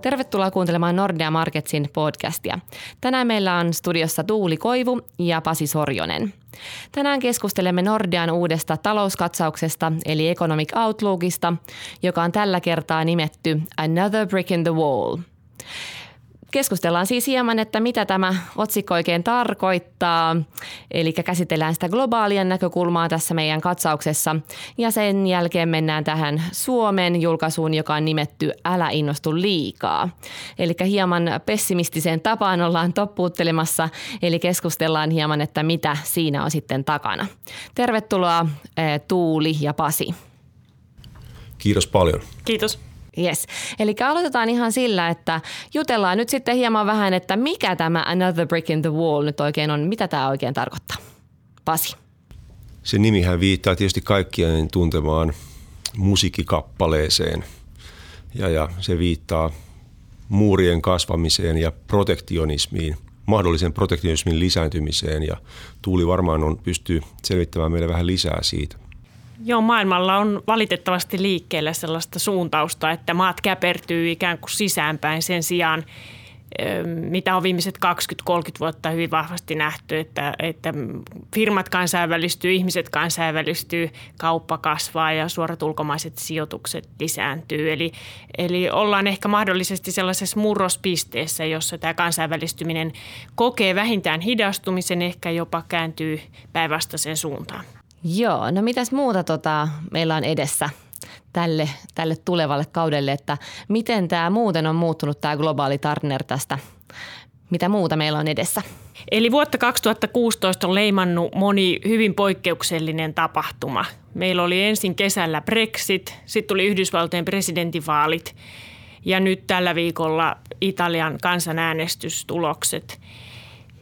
Tervetuloa kuuntelemaan Nordea Marketsin podcastia. Tänään meillä on studiossa Tuuli Koivu ja Pasi Sorjonen. Tänään keskustelemme Nordean uudesta talouskatsauksesta eli Economic Outlookista, joka on tällä kertaa nimetty Another Brick in the Wall – Keskustellaan siis hieman, että mitä tämä otsikko oikein tarkoittaa. Eli käsitellään sitä globaalia näkökulmaa tässä meidän katsauksessa. Ja sen jälkeen mennään tähän Suomen julkaisuun, joka on nimetty Älä innostu liikaa. Eli hieman pessimistiseen tapaan ollaan toppuuttelemassa, eli keskustellaan hieman, että mitä siinä on sitten takana. Tervetuloa eh, Tuuli ja Pasi. Kiitos paljon. Kiitos. Yes. Eli aloitetaan ihan sillä, että jutellaan nyt sitten hieman vähän, että mikä tämä Another Brick in the Wall nyt oikein on, mitä tämä oikein tarkoittaa? Pasi. Se nimihän viittaa tietysti kaikkien tuntemaan musiikkikappaleeseen ja, ja se viittaa muurien kasvamiseen ja protektionismiin, mahdollisen protektionismin lisääntymiseen ja Tuuli varmaan on, pystyy selvittämään meille vähän lisää siitä. Joo, maailmalla on valitettavasti liikkeellä sellaista suuntausta, että maat käpertyy ikään kuin sisäänpäin sen sijaan, mitä on viimeiset 20-30 vuotta hyvin vahvasti nähty, että, että firmat kansainvälistyy, ihmiset kansainvälistyy, kauppa kasvaa ja suorat ulkomaiset sijoitukset lisääntyy. Eli, eli ollaan ehkä mahdollisesti sellaisessa murrospisteessä, jossa tämä kansainvälistyminen kokee vähintään hidastumisen, ehkä jopa kääntyy päinvastaiseen suuntaan. Joo, no mitäs muuta tota, meillä on edessä tälle, tälle tulevalle kaudelle, että miten tämä muuten on muuttunut tämä globaali Turner tästä, mitä muuta meillä on edessä? Eli vuotta 2016 on leimannut moni hyvin poikkeuksellinen tapahtuma. Meillä oli ensin kesällä Brexit, sitten tuli Yhdysvaltojen presidentinvaalit ja nyt tällä viikolla Italian kansanäänestystulokset –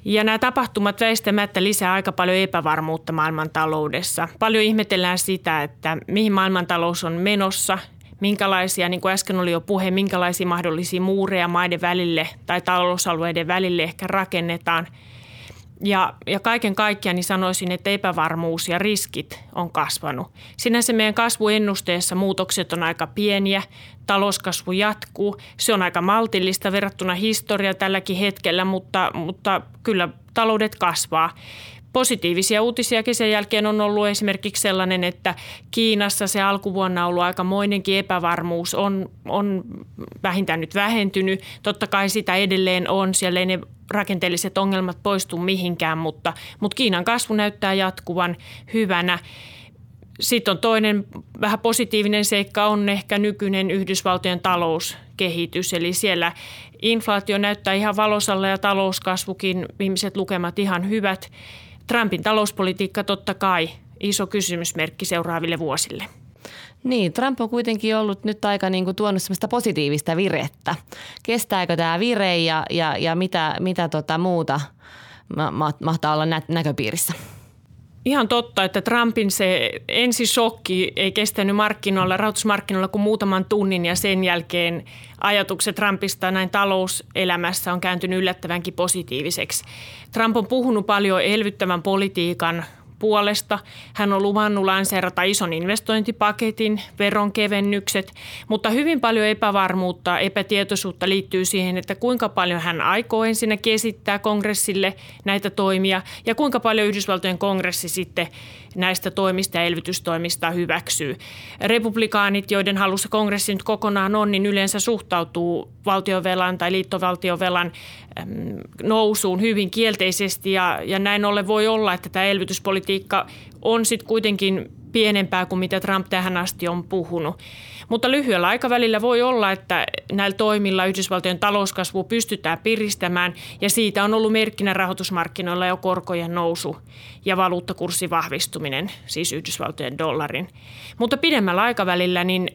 ja nämä tapahtumat väistämättä lisää aika paljon epävarmuutta maailmantaloudessa. Paljon ihmetellään sitä, että mihin maailmantalous on menossa, minkälaisia, niin kuin äsken oli jo puhe, minkälaisia mahdollisia muureja maiden välille tai talousalueiden välille ehkä rakennetaan – ja, ja kaiken kaikkiaan niin sanoisin, että epävarmuus ja riskit on kasvanut. Sinänsä meidän kasvuennusteessa muutokset on aika pieniä, talouskasvu jatkuu. Se on aika maltillista verrattuna historia tälläkin hetkellä, mutta, mutta kyllä taloudet kasvaa. Positiivisia uutisia kesän jälkeen on ollut esimerkiksi sellainen, että Kiinassa se alkuvuonna ollut aikamoinenkin epävarmuus on, on vähintään nyt vähentynyt. Totta kai sitä edelleen on, siellä ei ne rakenteelliset ongelmat poistu mihinkään, mutta, mutta Kiinan kasvu näyttää jatkuvan hyvänä. Sitten on toinen vähän positiivinen seikka on ehkä nykyinen Yhdysvaltojen talouskehitys, eli siellä inflaatio näyttää ihan valosalla ja talouskasvukin, viimeiset lukemat ihan hyvät. Trumpin talouspolitiikka totta kai iso kysymysmerkki seuraaville vuosille. Niin, Trump on kuitenkin ollut nyt aika niin kuin tuonut sellaista positiivista virettä. Kestääkö tämä vire ja, ja, ja mitä, mitä tota muuta ma, ma, mahtaa olla nä, näköpiirissä? Ihan totta, että Trumpin se ensisokki ei kestänyt markkinoilla, rahoitusmarkkinoilla kuin muutaman tunnin ja sen jälkeen ajatukset Trumpista näin talouselämässä on kääntynyt yllättävänkin positiiviseksi. Trump on puhunut paljon elvyttävän politiikan puolesta. Hän on luvannut lanseerata ison investointipaketin, veronkevennykset, mutta hyvin paljon epävarmuutta, epätietoisuutta liittyy siihen, että kuinka paljon hän aikoo ensinnäkin esittää kongressille näitä toimia ja kuinka paljon Yhdysvaltojen kongressi sitten näistä toimista ja elvytystoimista hyväksyy. Republikaanit, joiden halussa kongressi nyt kokonaan on, niin yleensä suhtautuu valtiovelan tai liittovaltiovelan nousuun hyvin kielteisesti ja, ja näin ollen voi olla, että tämä elvytyspolitiikka on sitten kuitenkin pienempää kuin mitä Trump tähän asti on puhunut. Mutta lyhyellä aikavälillä voi olla, että näillä toimilla Yhdysvaltojen talouskasvu pystytään piristämään ja siitä on ollut merkkinä rahoitusmarkkinoilla jo korkojen nousu ja valuuttakurssin vahvistuminen, siis Yhdysvaltojen dollarin. Mutta pidemmällä aikavälillä niin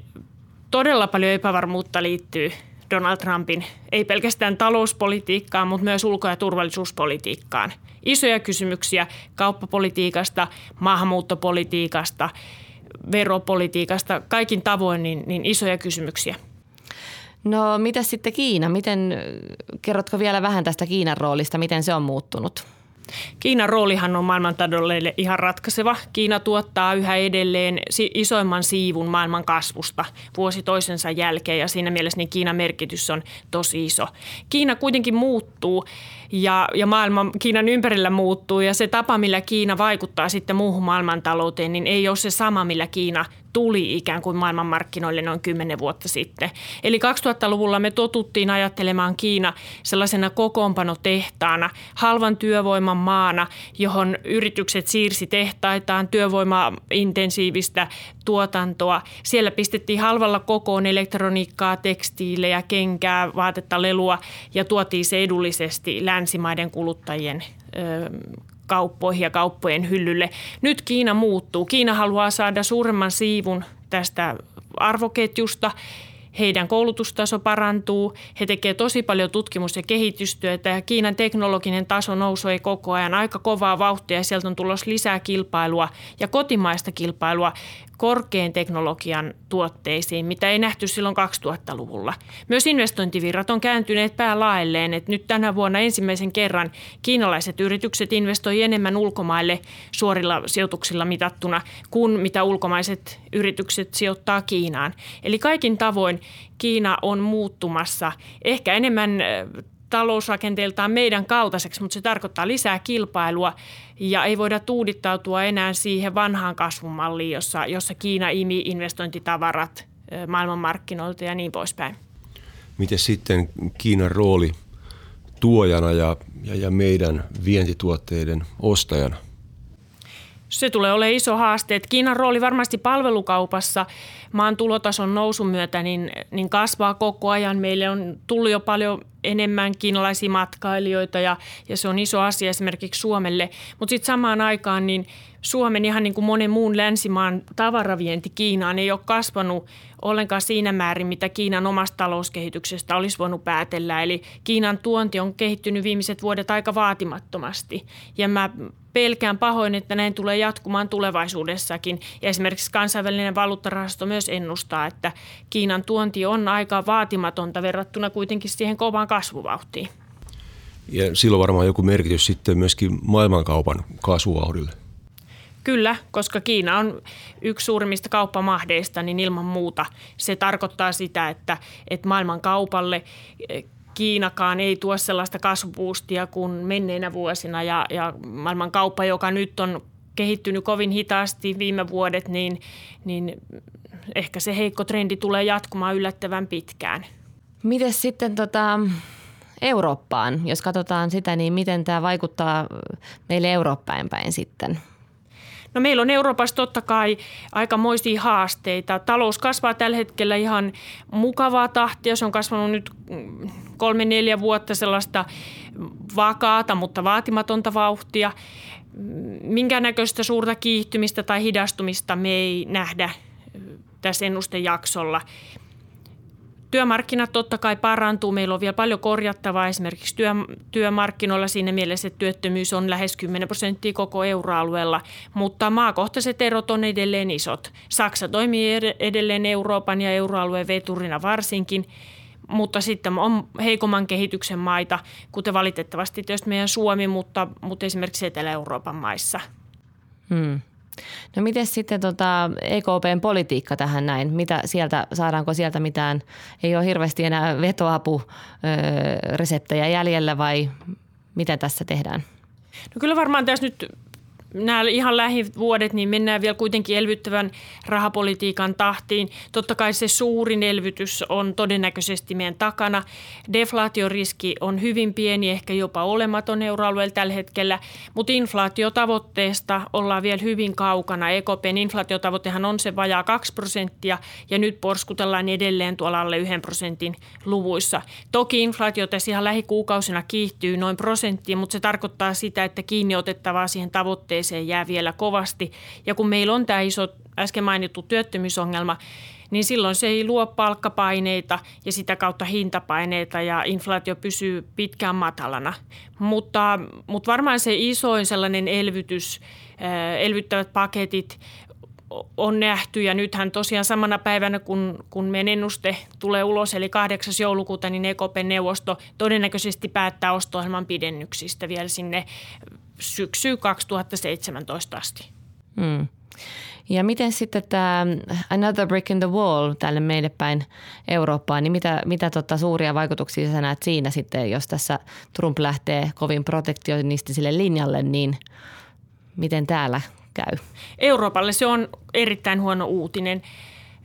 todella paljon epävarmuutta liittyy Donald Trumpin ei pelkästään talouspolitiikkaan, mutta myös ulko- ja turvallisuuspolitiikkaan. Isoja kysymyksiä kauppapolitiikasta, maahanmuuttopolitiikasta, veropolitiikasta, kaikin tavoin niin, niin isoja kysymyksiä. No mitä sitten Kiina? Miten, kerrotko vielä vähän tästä Kiinan roolista, miten se on muuttunut? Kiinan roolihan on maailmantaloudelle ihan ratkaiseva. Kiina tuottaa yhä edelleen isoimman siivun maailman kasvusta vuosi toisensa jälkeen ja siinä mielessä niin Kiinan merkitys on tosi iso. Kiina kuitenkin muuttuu ja, ja maailma Kiinan ympärillä muuttuu ja se tapa, millä Kiina vaikuttaa sitten muuhun maailmantalouteen, niin ei ole se sama, millä Kiina tuli ikään kuin maailmanmarkkinoille noin kymmenen vuotta sitten. Eli 2000-luvulla me totuttiin ajattelemaan Kiina sellaisena kokoonpanotehtaana, halvan työvoiman maana, johon yritykset siirsi tehtaitaan, työvoimaintensiivistä tuotantoa. Siellä pistettiin halvalla kokoon elektroniikkaa, tekstiilejä, kenkää, vaatetta, lelua ja tuotiin se edullisesti länsimaiden kuluttajien kauppoihin ja kauppojen hyllylle. Nyt Kiina muuttuu. Kiina haluaa saada suuremman siivun tästä arvoketjusta heidän koulutustaso parantuu, he tekevät tosi paljon tutkimus- ja kehitystyötä ja Kiinan teknologinen taso nousee koko ajan. Aika kovaa vauhtia ja sieltä on tulossa lisää kilpailua ja kotimaista kilpailua korkean teknologian tuotteisiin, mitä ei nähty silloin 2000-luvulla. Myös investointivirrat on kääntyneet päälaelleen, että nyt tänä vuonna ensimmäisen kerran kiinalaiset yritykset investoi enemmän ulkomaille suorilla sijoituksilla mitattuna kuin mitä ulkomaiset yritykset sijoittaa Kiinaan. Eli kaikin tavoin Kiina on muuttumassa ehkä enemmän talousrakenteeltaan meidän kaltaiseksi, mutta se tarkoittaa lisää kilpailua ja ei voida tuudittautua enää siihen vanhaan kasvumalliin, jossa, jossa Kiina imi investointitavarat maailmanmarkkinoilta ja niin poispäin. Miten sitten Kiinan rooli tuojana ja, ja, ja meidän vientituotteiden ostajana? Se tulee olemaan iso haaste. Että Kiinan rooli varmasti palvelukaupassa maan tulotason nousun myötä niin, niin kasvaa koko ajan. Meille on tullut jo paljon enemmän kiinalaisia matkailijoita ja, ja se on iso asia esimerkiksi Suomelle. Mutta sitten samaan aikaan niin Suomen ihan niin kuin monen muun länsimaan tavaravienti Kiinaan ei ole kasvanut ollenkaan siinä määrin, mitä Kiinan omasta talouskehityksestä olisi voinut päätellä. Eli Kiinan tuonti on kehittynyt viimeiset vuodet aika vaatimattomasti. Ja mä pelkään pahoin, että näin tulee jatkumaan tulevaisuudessakin. Ja esimerkiksi kansainvälinen valuuttarahasto myös ennustaa, että Kiinan tuonti on aika vaatimatonta verrattuna kuitenkin siihen kovaan kasvuvauhtiin. Ja silloin varmaan joku merkitys sitten myöskin maailmankaupan kasvuvauhdille. Kyllä, koska Kiina on yksi suurimmista kauppamahdeista, niin ilman muuta se tarkoittaa sitä, että, että maailman kaupalle eh, Kiinakaan ei tuo sellaista kasvupuustia kuin menneinä vuosina ja, ja maailman kauppa, joka nyt on kehittynyt kovin hitaasti viime vuodet, niin, niin ehkä se heikko trendi tulee jatkumaan yllättävän pitkään. Miten sitten tota, Eurooppaan, jos katsotaan sitä, niin miten tämä vaikuttaa meille Eurooppaan päin sitten? No meillä on Euroopassa totta kai aikamoisia haasteita. Talous kasvaa tällä hetkellä ihan mukavaa tahtia. Se on kasvanut nyt kolme, neljä vuotta sellaista vakaata, mutta vaatimatonta vauhtia. Minkään näköistä suurta kiihtymistä tai hidastumista me ei nähdä tässä ennustejaksolla. Työmarkkinat totta kai parantuu. Meillä on vielä paljon korjattavaa esimerkiksi työ, työmarkkinoilla siinä mielessä, että työttömyys on lähes 10 prosenttia koko euroalueella, mutta maakohtaiset erot on edelleen isot. Saksa toimii edelleen Euroopan ja euroalueen veturina varsinkin, mutta sitten on heikomman kehityksen maita, kuten valitettavasti tietysti meidän Suomi, mutta, mutta esimerkiksi Etelä-Euroopan maissa. Hmm. No miten sitten tota EKPn politiikka tähän näin? Mitä sieltä, saadaanko sieltä mitään, ei ole hirveästi enää vetoapureseptejä jäljellä vai mitä tässä tehdään? No kyllä varmaan tässä nyt nämä ihan lähivuodet, niin mennään vielä kuitenkin elvyttävän rahapolitiikan tahtiin. Totta kai se suurin elvytys on todennäköisesti meidän takana. Deflaatioriski on hyvin pieni, ehkä jopa olematon euroalueella tällä hetkellä, mutta inflaatiotavoitteesta ollaan vielä hyvin kaukana. EKPn inflaatiotavoitehan on se vajaa 2 prosenttia ja nyt porskutellaan edelleen tuolla alle 1 prosentin luvuissa. Toki inflaatio tässä ihan lähikuukausina kiihtyy noin prosenttiin, mutta se tarkoittaa sitä, että kiinni otettavaa siihen tavoitteeseen tilanteeseen jää vielä kovasti. Ja kun meillä on tämä iso äsken mainittu työttömyysongelma, niin silloin se ei luo palkkapaineita ja sitä kautta hintapaineita ja inflaatio pysyy pitkään matalana. Mutta, mutta varmaan se isoin sellainen elvytys, elvyttävät paketit on nähty ja nythän tosiaan samana päivänä, kun, kun meidän ennuste tulee ulos, eli 8. joulukuuta, niin EKPn neuvosto todennäköisesti päättää osto pidennyksistä vielä sinne syksyyn 2017 asti. Hmm. Ja miten sitten tämä Another Brick in the Wall tälle meille päin Eurooppaan, niin mitä, mitä tota suuria vaikutuksia sä näet siinä sitten, jos tässä Trump lähtee kovin protektionistiselle linjalle, niin miten täällä käy? Euroopalle se on erittäin huono uutinen.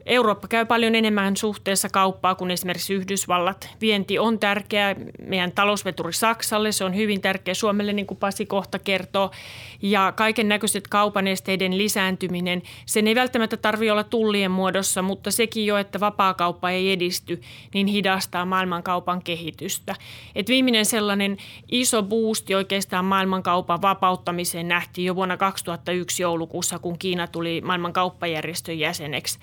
Eurooppa käy paljon enemmän suhteessa kauppaa kuin esimerkiksi Yhdysvallat. Vienti on tärkeä meidän talousveturi Saksalle, se on hyvin tärkeä Suomelle, niin kuin Pasi kohta kertoo. Ja kaiken näköiset kaupan esteiden lisääntyminen, sen ei välttämättä tarvitse olla tullien muodossa, mutta sekin jo, että vapaakauppa ei edisty, niin hidastaa maailmankaupan kehitystä. Et viimeinen sellainen iso boosti oikeastaan maailmankaupan vapauttamiseen nähtiin jo vuonna 2001 joulukuussa, kun Kiina tuli maailmankauppajärjestön jäseneksi.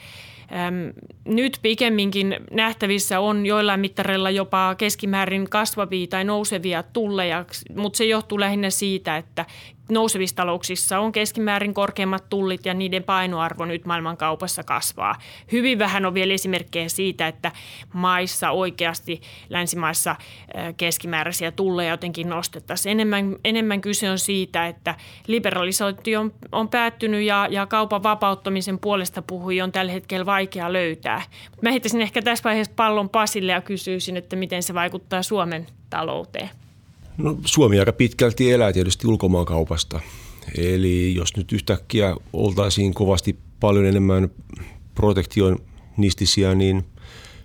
Nyt pikemminkin nähtävissä on joillain mittareilla jopa keskimäärin kasvavia tai nousevia tulleja, mutta se johtuu lähinnä siitä, että nousevissa talouksissa on keskimäärin korkeammat tullit ja niiden painoarvo nyt maailmankaupassa kasvaa. Hyvin vähän on vielä esimerkkejä siitä, että maissa oikeasti länsimaissa keskimääräisiä tulleja jotenkin nostettaisiin. Enemmän, enemmän kyse on siitä, että liberalisointi on, on päättynyt ja, ja kaupan vapauttamisen puolesta puhujia on tällä hetkellä vaikea löytää. Mä heittäisin ehkä tässä vaiheessa pallon Pasille ja kysyisin, että miten se vaikuttaa Suomen talouteen. No, Suomi aika pitkälti elää tietysti ulkomaankaupasta. Eli jos nyt yhtäkkiä oltaisiin kovasti paljon enemmän protektionistisia, niin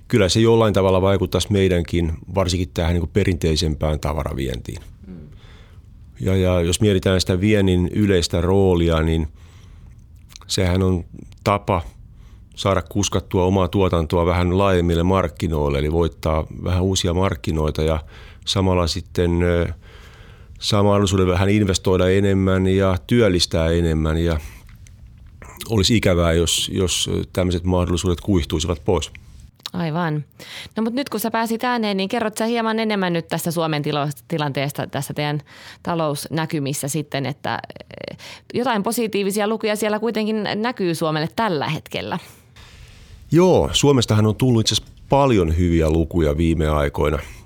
kyllä se jollain tavalla vaikuttaisi meidänkin, varsinkin tähän niin perinteisempään tavaravientiin. Mm. Ja, ja jos mietitään sitä viennin yleistä roolia, niin sehän on tapa saada kuskattua omaa tuotantoa vähän laajemmille markkinoille, eli voittaa vähän uusia markkinoita ja – samalla sitten saa mahdollisuuden vähän investoida enemmän ja työllistää enemmän ja olisi ikävää, jos, jos tämmöiset mahdollisuudet kuihtuisivat pois. Aivan. No mutta nyt kun sä pääsit ääneen, niin kerrot sä hieman enemmän nyt tästä Suomen tilo- tilanteesta tässä teidän talousnäkymissä sitten, että jotain positiivisia lukuja siellä kuitenkin näkyy Suomelle tällä hetkellä. Joo, Suomestahan on tullut itse asiassa paljon hyviä lukuja viime aikoina –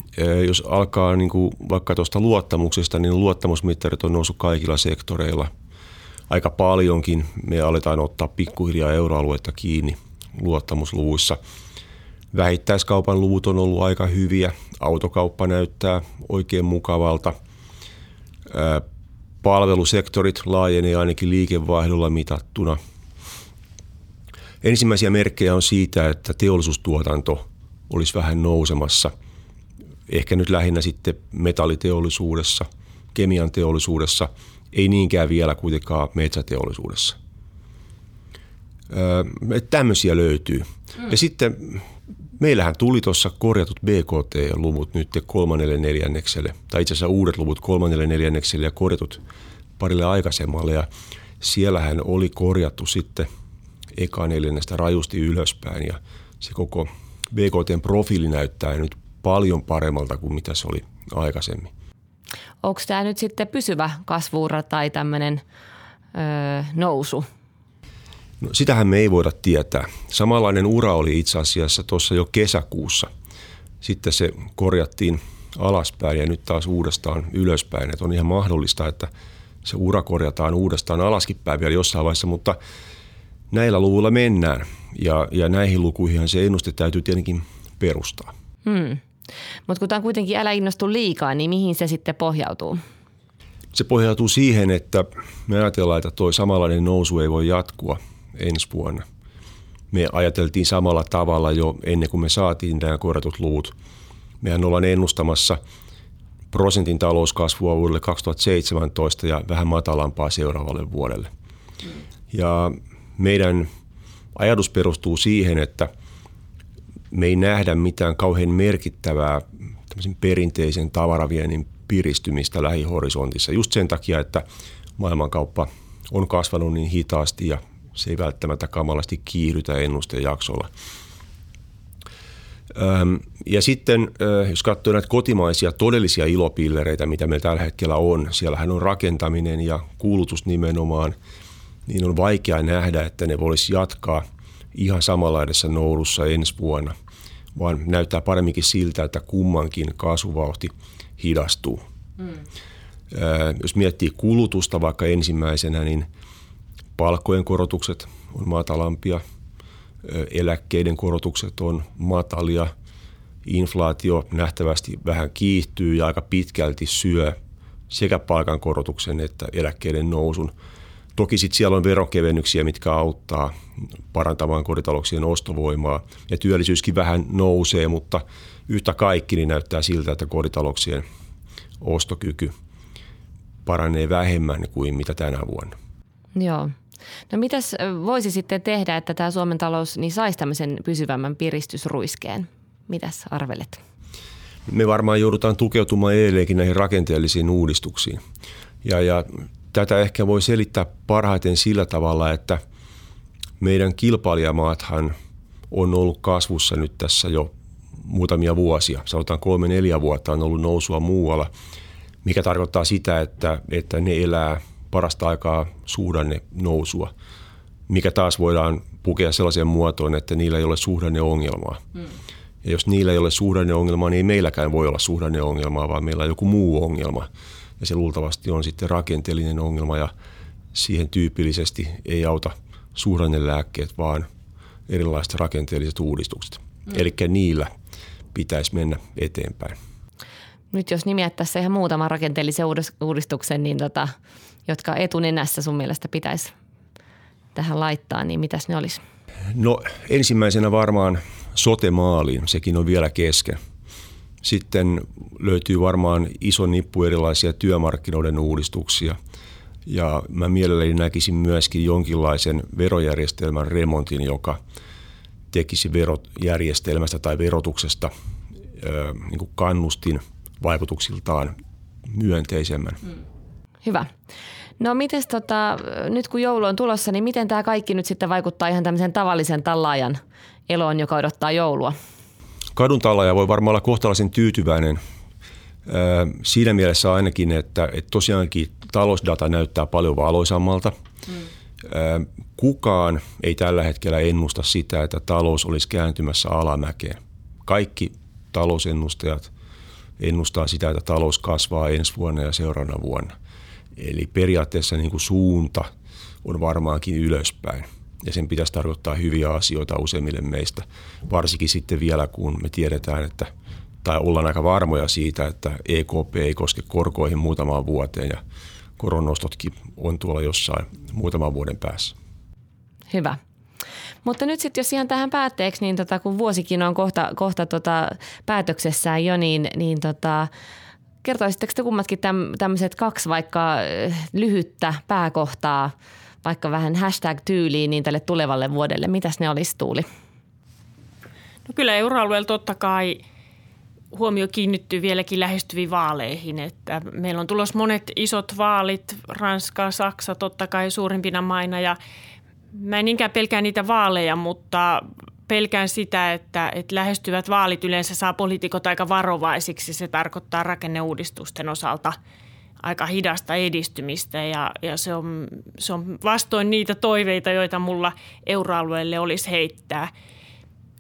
jos alkaa niin kuin vaikka tuosta luottamuksesta, niin luottamusmittarit on noussut kaikilla sektoreilla aika paljonkin. Me aletaan ottaa pikkuhiljaa euroaluetta kiinni luottamusluvuissa. Vähittäiskaupan luvut on ollut aika hyviä. Autokauppa näyttää oikein mukavalta. Palvelusektorit laajenee ainakin liikevaihdolla mitattuna. Ensimmäisiä merkkejä on siitä, että teollisuustuotanto olisi vähän nousemassa – ehkä nyt lähinnä sitten metalliteollisuudessa, kemian teollisuudessa, ei niinkään vielä kuitenkaan metsäteollisuudessa. Öö, tämmöisiä löytyy. Mm. Ja sitten meillähän tuli tuossa korjatut BKT-luvut nyt kolmannelle neljännekselle, tai itse asiassa uudet luvut kolmannelle neljännekselle ja korjatut parille aikaisemmalle. Ja siellähän oli korjattu sitten eka neljännestä rajusti ylöspäin ja se koko BKTn profiili näyttää nyt paljon paremmalta kuin mitä se oli aikaisemmin. Onko tämä nyt sitten pysyvä kasvuura tai tämmöinen öö, nousu? No, sitähän me ei voida tietää. Samanlainen ura oli itse asiassa tuossa jo kesäkuussa. Sitten se korjattiin alaspäin ja nyt taas uudestaan ylöspäin. Et on ihan mahdollista, että se ura korjataan uudestaan alaskin päin vielä jossain vaiheessa, mutta näillä luvuilla mennään. Ja, ja näihin lukuihin se ennuste täytyy tietenkin perustaa. Hmm. Mutta kun tämä on kuitenkin älä innostu liikaa, niin mihin se sitten pohjautuu? Se pohjautuu siihen, että me ajatellaan, että tuo samanlainen nousu ei voi jatkua ensi vuonna. Me ajateltiin samalla tavalla jo ennen kuin me saatiin nämä korjatut luvut. Mehän ollaan ennustamassa prosentin talouskasvua vuodelle 2017 ja vähän matalampaa seuraavalle vuodelle. Ja meidän ajatus perustuu siihen, että – me ei nähdä mitään kauhean merkittävää perinteisen tavaraviennin piristymistä lähihorisontissa. Just sen takia, että maailmankauppa on kasvanut niin hitaasti ja se ei välttämättä kamalasti kiihdytä ennustejaksolla. Ja sitten jos katsoo näitä kotimaisia todellisia ilopillereitä, mitä meillä tällä hetkellä on, siellähän on rakentaminen ja kuulutus nimenomaan niin on vaikea nähdä, että ne voisi jatkaa ihan samanlaisessa nousussa ensi vuonna, vaan näyttää paremminkin siltä, että kummankin kasvuvauhti hidastuu. Mm. Jos miettii kulutusta vaikka ensimmäisenä, niin palkkojen korotukset on matalampia, eläkkeiden korotukset on matalia, inflaatio nähtävästi vähän kiihtyy ja aika pitkälti syö sekä palkankorotuksen että eläkkeiden nousun. Toki sitten siellä on veronkevennyksiä, mitkä auttaa parantamaan kotitalouksien ostovoimaa ja työllisyyskin vähän nousee, mutta yhtä kaikki niin näyttää siltä, että kotitalouksien ostokyky paranee vähemmän kuin mitä tänä vuonna. Joo. No mitäs voisi sitten tehdä, että tämä Suomen talous niin saisi tämmöisen pysyvämmän piristysruiskeen? Mitäs arvelet? Me varmaan joudutaan tukeutumaan edelleenkin näihin rakenteellisiin uudistuksiin. Ja, ja tätä ehkä voi selittää parhaiten sillä tavalla, että meidän kilpailijamaathan on ollut kasvussa nyt tässä jo muutamia vuosia. Sanotaan kolme, neljä vuotta on ollut nousua muualla, mikä tarkoittaa sitä, että, että ne elää parasta aikaa suhdanne nousua, mikä taas voidaan pukea sellaiseen muotoon, että niillä ei ole suhdanneongelmaa. Mm. Ja jos niillä ei ole suhdanneongelmaa, niin ei meilläkään voi olla suhdanneongelmaa, vaan meillä on joku muu ongelma. Ja se luultavasti on sitten rakenteellinen ongelma ja siihen tyypillisesti ei auta suhdannelääkkeet, vaan erilaiset rakenteelliset uudistukset. Mm. Eli niillä pitäisi mennä eteenpäin. Nyt jos tässä ihan muutaman rakenteellisen uudistuksen, niin tota, jotka etunenässä sun mielestä pitäisi tähän laittaa, niin mitäs ne olisi? No ensimmäisenä varmaan sote-maaliin, sekin on vielä kesken. Sitten löytyy varmaan iso nippu erilaisia työmarkkinoiden uudistuksia. Ja mä mielelläni näkisin myöskin jonkinlaisen verojärjestelmän remontin, joka tekisi verojärjestelmästä tai verotuksesta niin kuin kannustin vaikutuksiltaan myönteisemmän. Mm. Hyvä. No miten tota, nyt kun joulu on tulossa, niin miten tämä kaikki nyt sitten vaikuttaa ihan tämmöisen tavallisen tallaajan eloon, joka odottaa joulua? Kadun tallaaja voi varmaan olla kohtalaisen tyytyväinen siinä mielessä ainakin, että, että tosiaankin talousdata näyttää paljon valoisammalta. Mm. Kukaan ei tällä hetkellä ennusta sitä, että talous olisi kääntymässä alamäkeen. Kaikki talousennustajat ennustaa sitä, että talous kasvaa ensi vuonna ja seuraavana vuonna. Eli periaatteessa niin kuin suunta on varmaankin ylöspäin. Ja sen pitäisi tarkoittaa hyviä asioita useimmille meistä, varsinkin sitten vielä kun me tiedetään, että tai ollaan aika varmoja siitä, että EKP ei koske korkoihin muutamaan vuoteen ja koronostotkin on tuolla jossain muutaman vuoden päässä. Hyvä. Mutta nyt sitten jos ihan tähän päätteeksi, niin tota, kun vuosikin on kohta, kohta tota päätöksessään jo, niin, niin tota, kertoisitteko te kummatkin tämmöiset kaksi vaikka äh, lyhyttä pääkohtaa, vaikka vähän hashtag-tyyliin niin tälle tulevalle vuodelle? Mitäs ne olisi Tuuli? No kyllä euroalueella totta kai huomio kiinnittyy vieläkin lähestyviin vaaleihin. Että meillä on tulos monet isot vaalit, Ranska, Saksa totta kai suurimpina maina ja mä en niinkään pelkää niitä vaaleja, mutta pelkään sitä, että, että lähestyvät vaalit yleensä saa poliitikot aika varovaisiksi. Se tarkoittaa rakenneuudistusten osalta aika hidasta edistymistä ja, ja se, on, se on vastoin niitä toiveita, joita mulla euroalueelle olisi heittää.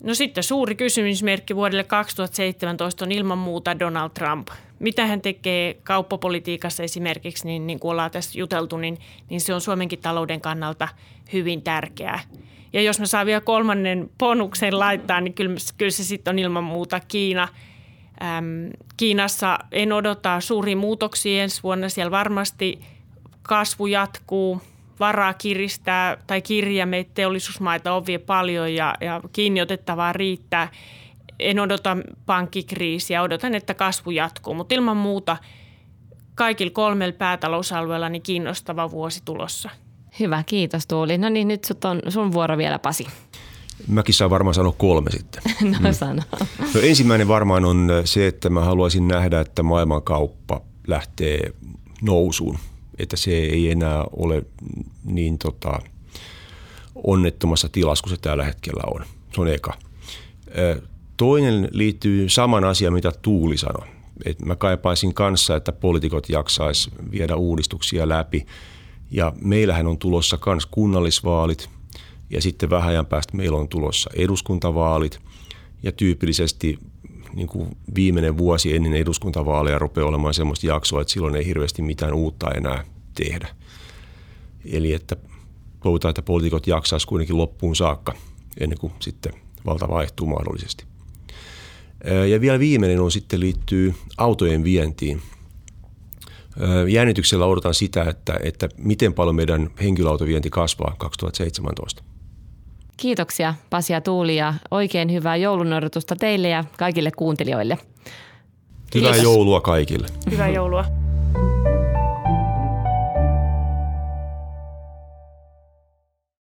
No sitten suuri kysymysmerkki vuodelle 2017 on ilman muuta Donald Trump. Mitä hän tekee kauppapolitiikassa esimerkiksi, niin, niin kuin ollaan tässä juteltu, niin, niin se on Suomenkin talouden kannalta hyvin tärkeää. Ja jos mä saan vielä kolmannen bonuksen laittaa, niin kyllä, kyllä se sitten on ilman muuta Kiina. Kiinassa en odota suuria muutoksia ensi vuonna. Siellä varmasti kasvu jatkuu, varaa kiristää tai kirjamme teollisuusmaita on vielä paljon ja, ja kiinni otettavaa riittää. En odota pankkikriisiä, odotan, että kasvu jatkuu, mutta ilman muuta kaikilla kolmella päätalousalueella niin kiinnostava vuosi tulossa. Hyvä, kiitos Tuuli. No niin, nyt sut on sun vuoro vielä Pasi. Mäkin saan varmaan sanoa kolme sitten. no mm. sano. No, ensimmäinen varmaan on se, että mä haluaisin nähdä, että maailmankauppa lähtee nousuun. Että se ei enää ole niin tota, onnettomassa tilassa kuin se tällä hetkellä on. Se on eka. Toinen liittyy saman asiaan, mitä Tuuli sanoi. Et mä kaipaisin kanssa, että poliitikot jaksais viedä uudistuksia läpi – Ja meillähän on tulossa myös kunnallisvaalit ja sitten vähän ajan päästä meillä on tulossa eduskuntavaalit ja tyypillisesti niin kuin viimeinen vuosi ennen eduskuntavaaleja rupeaa olemaan sellaista jaksoa, että silloin ei hirveästi mitään uutta enää tehdä. Eli että toivotaan, että poliitikot jaksaisi kuitenkin loppuun saakka ennen kuin sitten valta vaihtuu mahdollisesti. Ja vielä viimeinen on sitten liittyy autojen vientiin. Jännityksellä odotan sitä, että, että miten paljon meidän henkilöautovienti kasvaa 2017. Kiitoksia Pasi ja Tuuli ja oikein hyvää joulun odotusta teille ja kaikille kuuntelijoille. Hyvää Kiitos. joulua kaikille. Hyvää joulua.